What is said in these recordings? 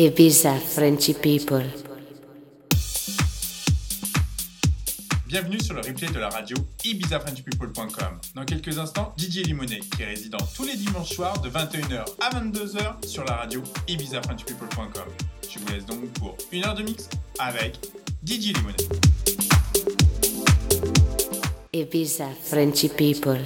Ibiza Frenchy People. Bienvenue sur le replay de la radio ibizafrenchpeople.com. Dans quelques instants, Didier Limonet, qui est résident tous les dimanches soirs de 21h à 22h sur la radio ibizafrenchpeople.com. Je vous laisse donc pour une heure de mix avec Didier Limonet. Ibiza Frenchy People.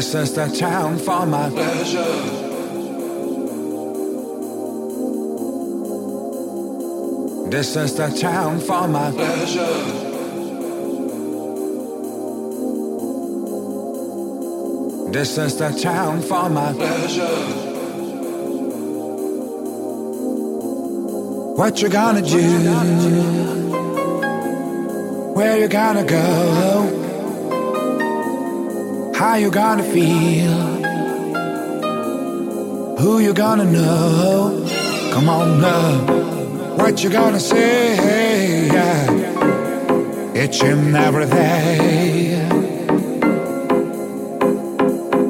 This is the town for my pleasure. This is the town for my pleasure. This is the town for my pleasure. What you gonna do? Where you gonna go? How you gonna feel? Who you gonna know? Come on up. What you gonna say? Yeah. It's in everything.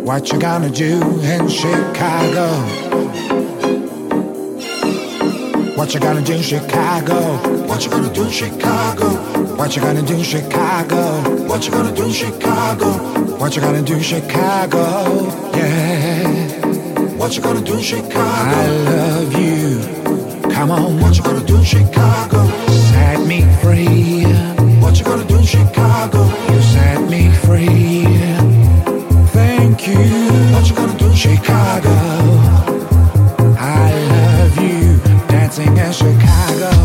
What you gonna do in Chicago? What you gonna do in Chicago? What you gonna do in Chicago? What you gonna do Chicago? What you gonna do Chicago? What you gonna do Chicago? Yeah. What you gonna do Chicago? I love you. Come on. What you gonna do Chicago? Set me free. What you gonna do Chicago? You set me free. Thank you. What you gonna do Chicago? I love you. Dancing in Chicago.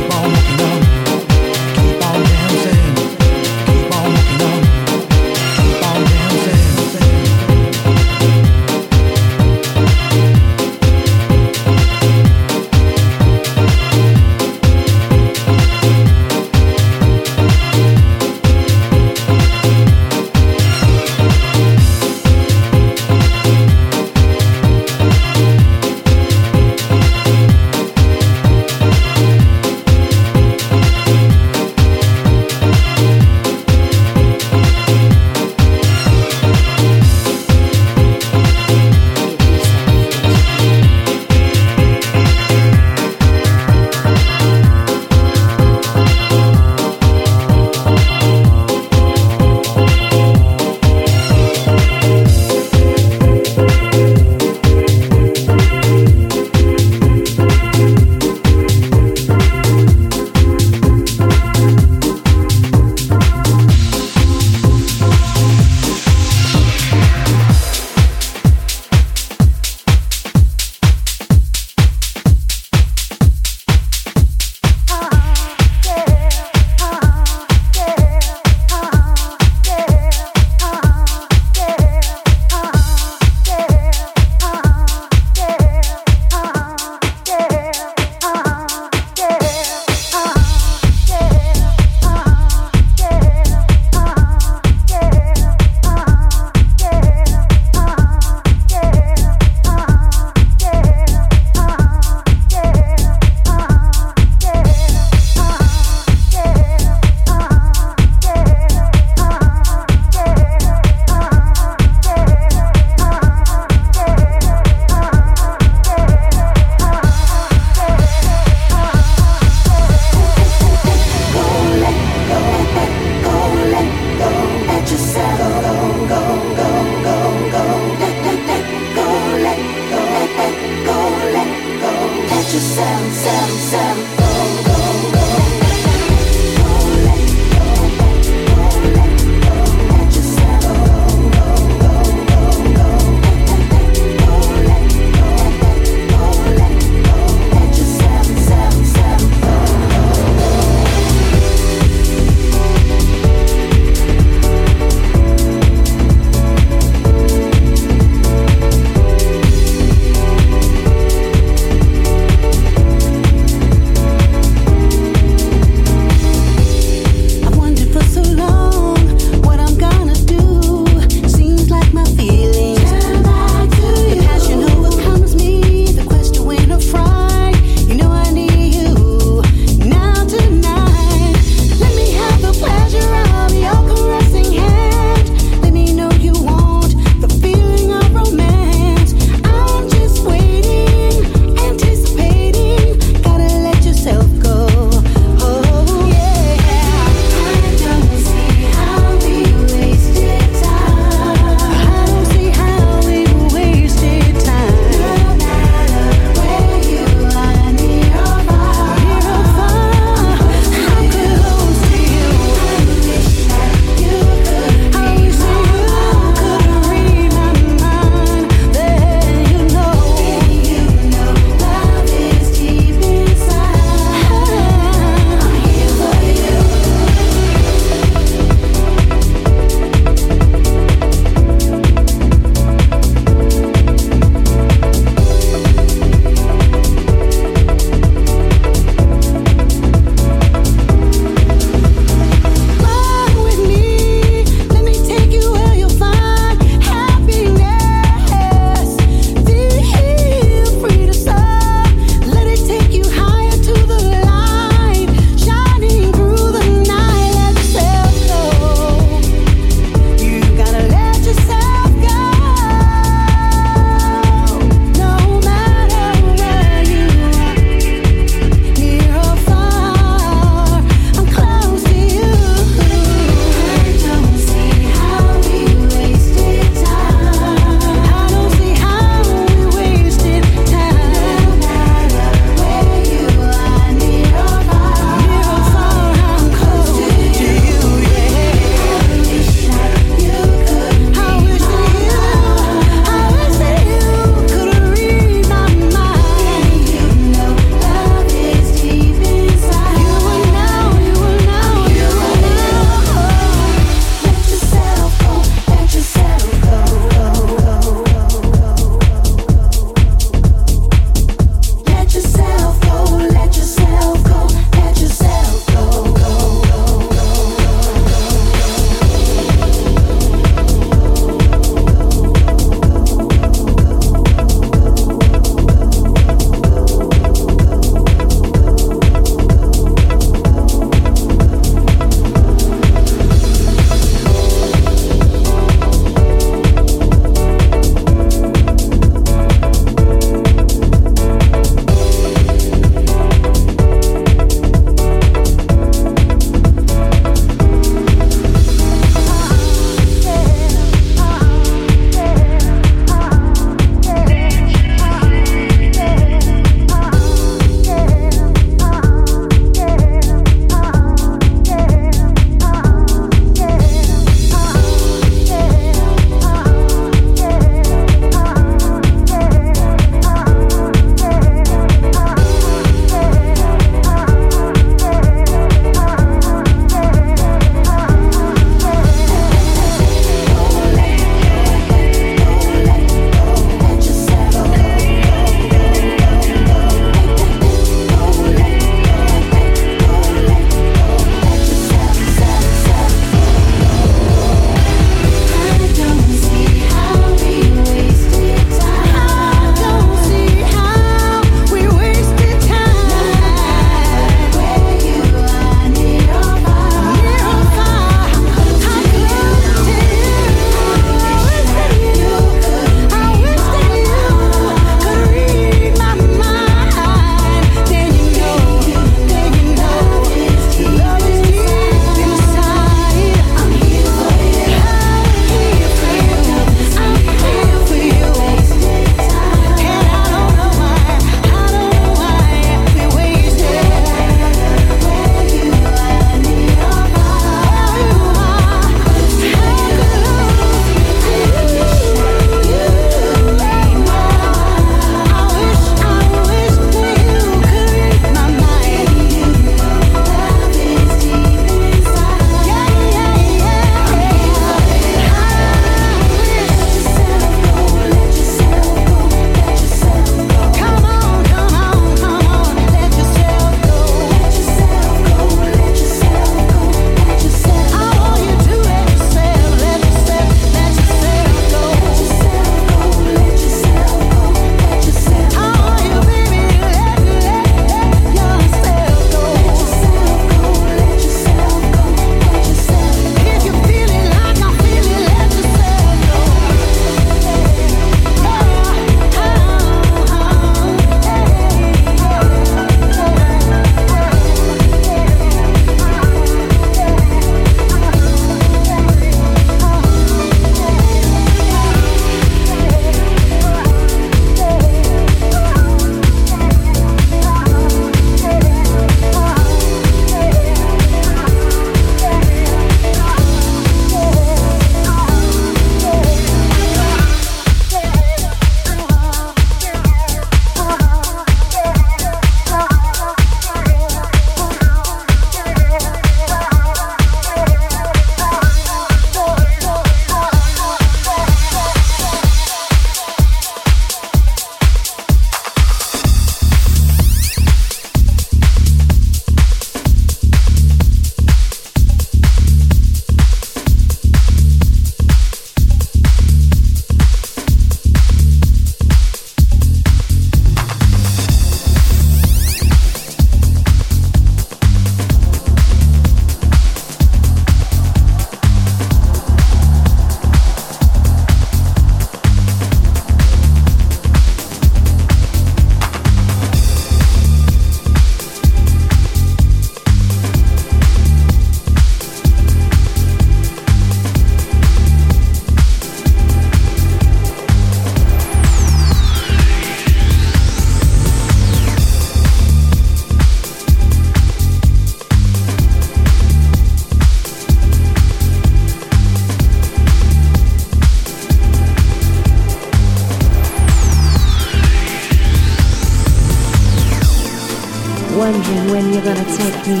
Wondering when you're gonna take me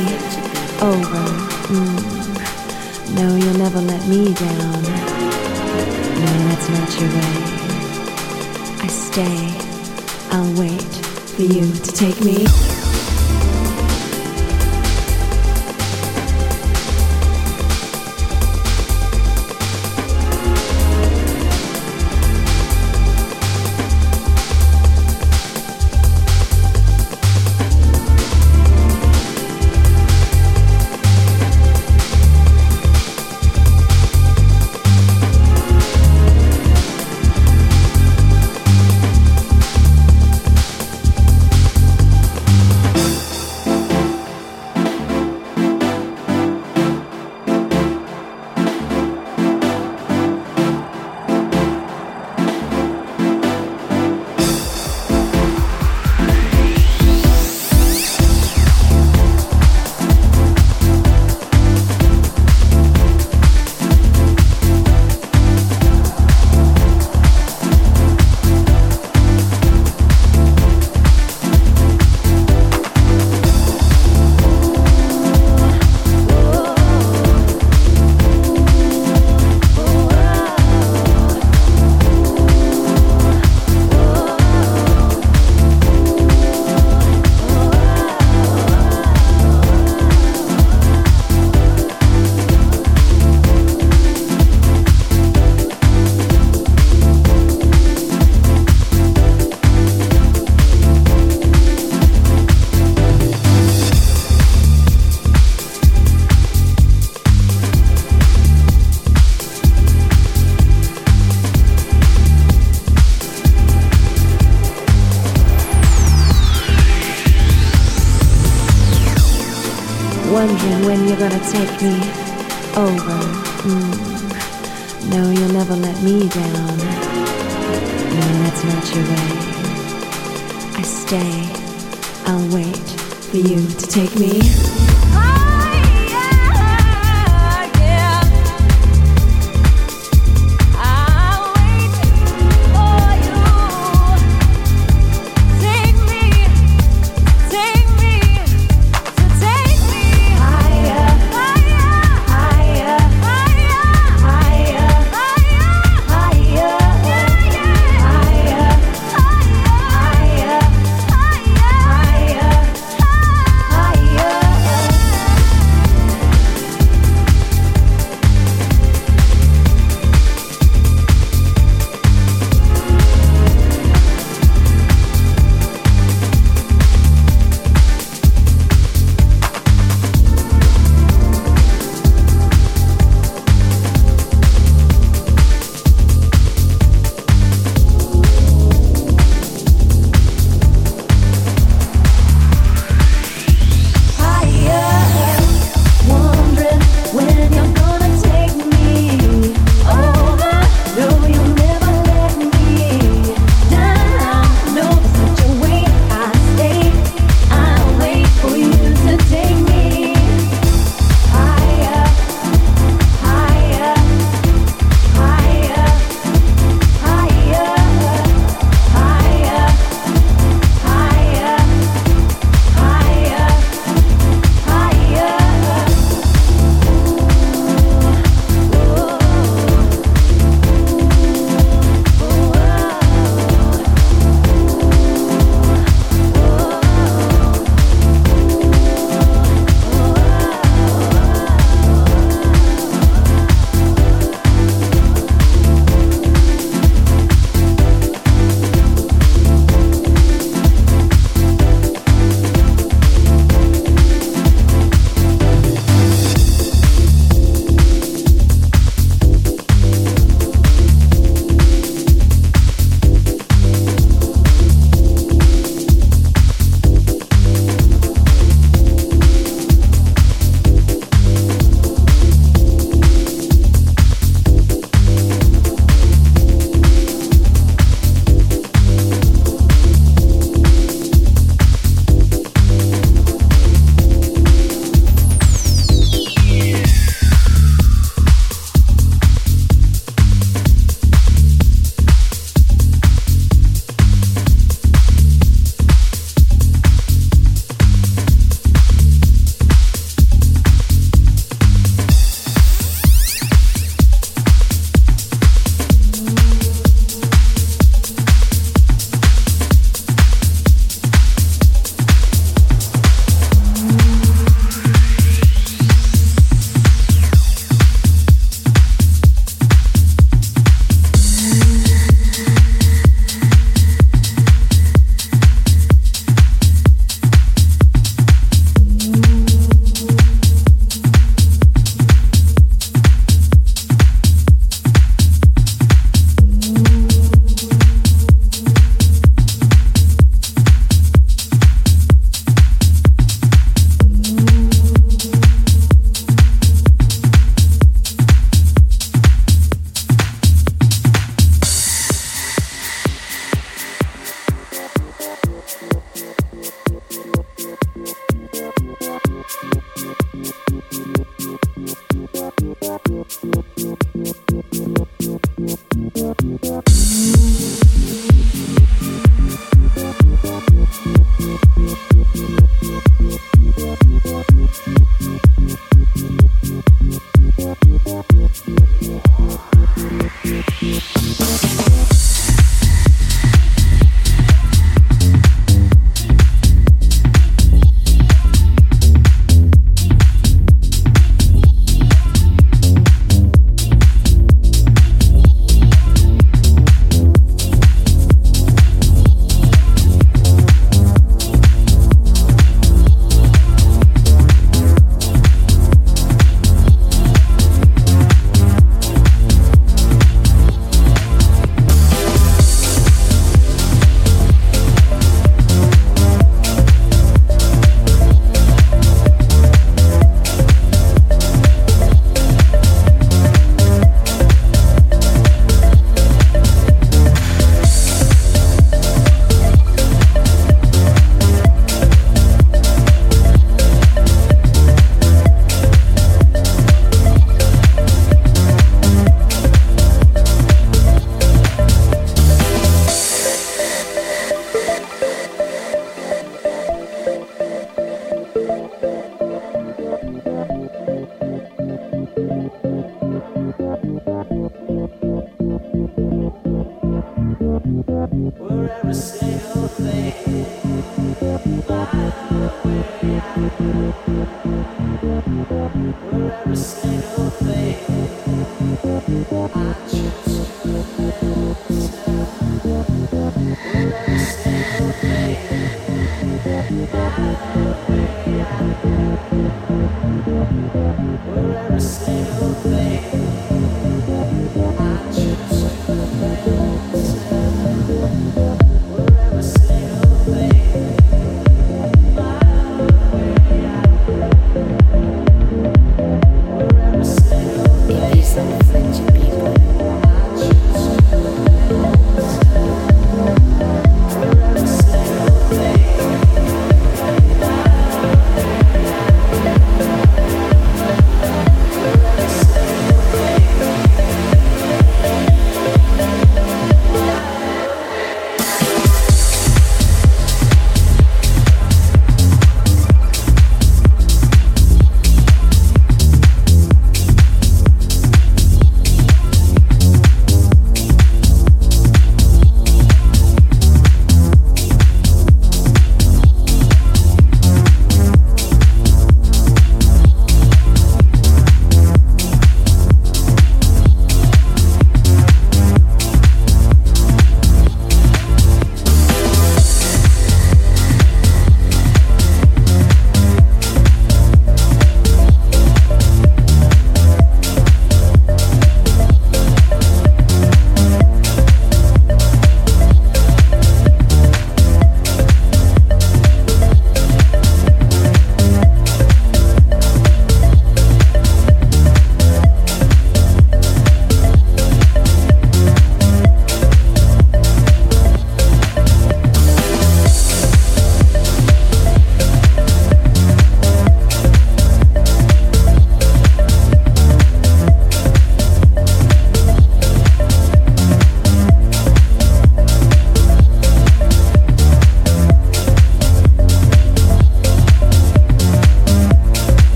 over. Mm. No, you'll never let me down. No, that's not your way. I stay. I'll wait for you to take me. Wondering when you're gonna take me over. Mm. No, you'll never let me down. No, that's not your way. I stay. I'll wait for you to take me.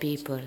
People.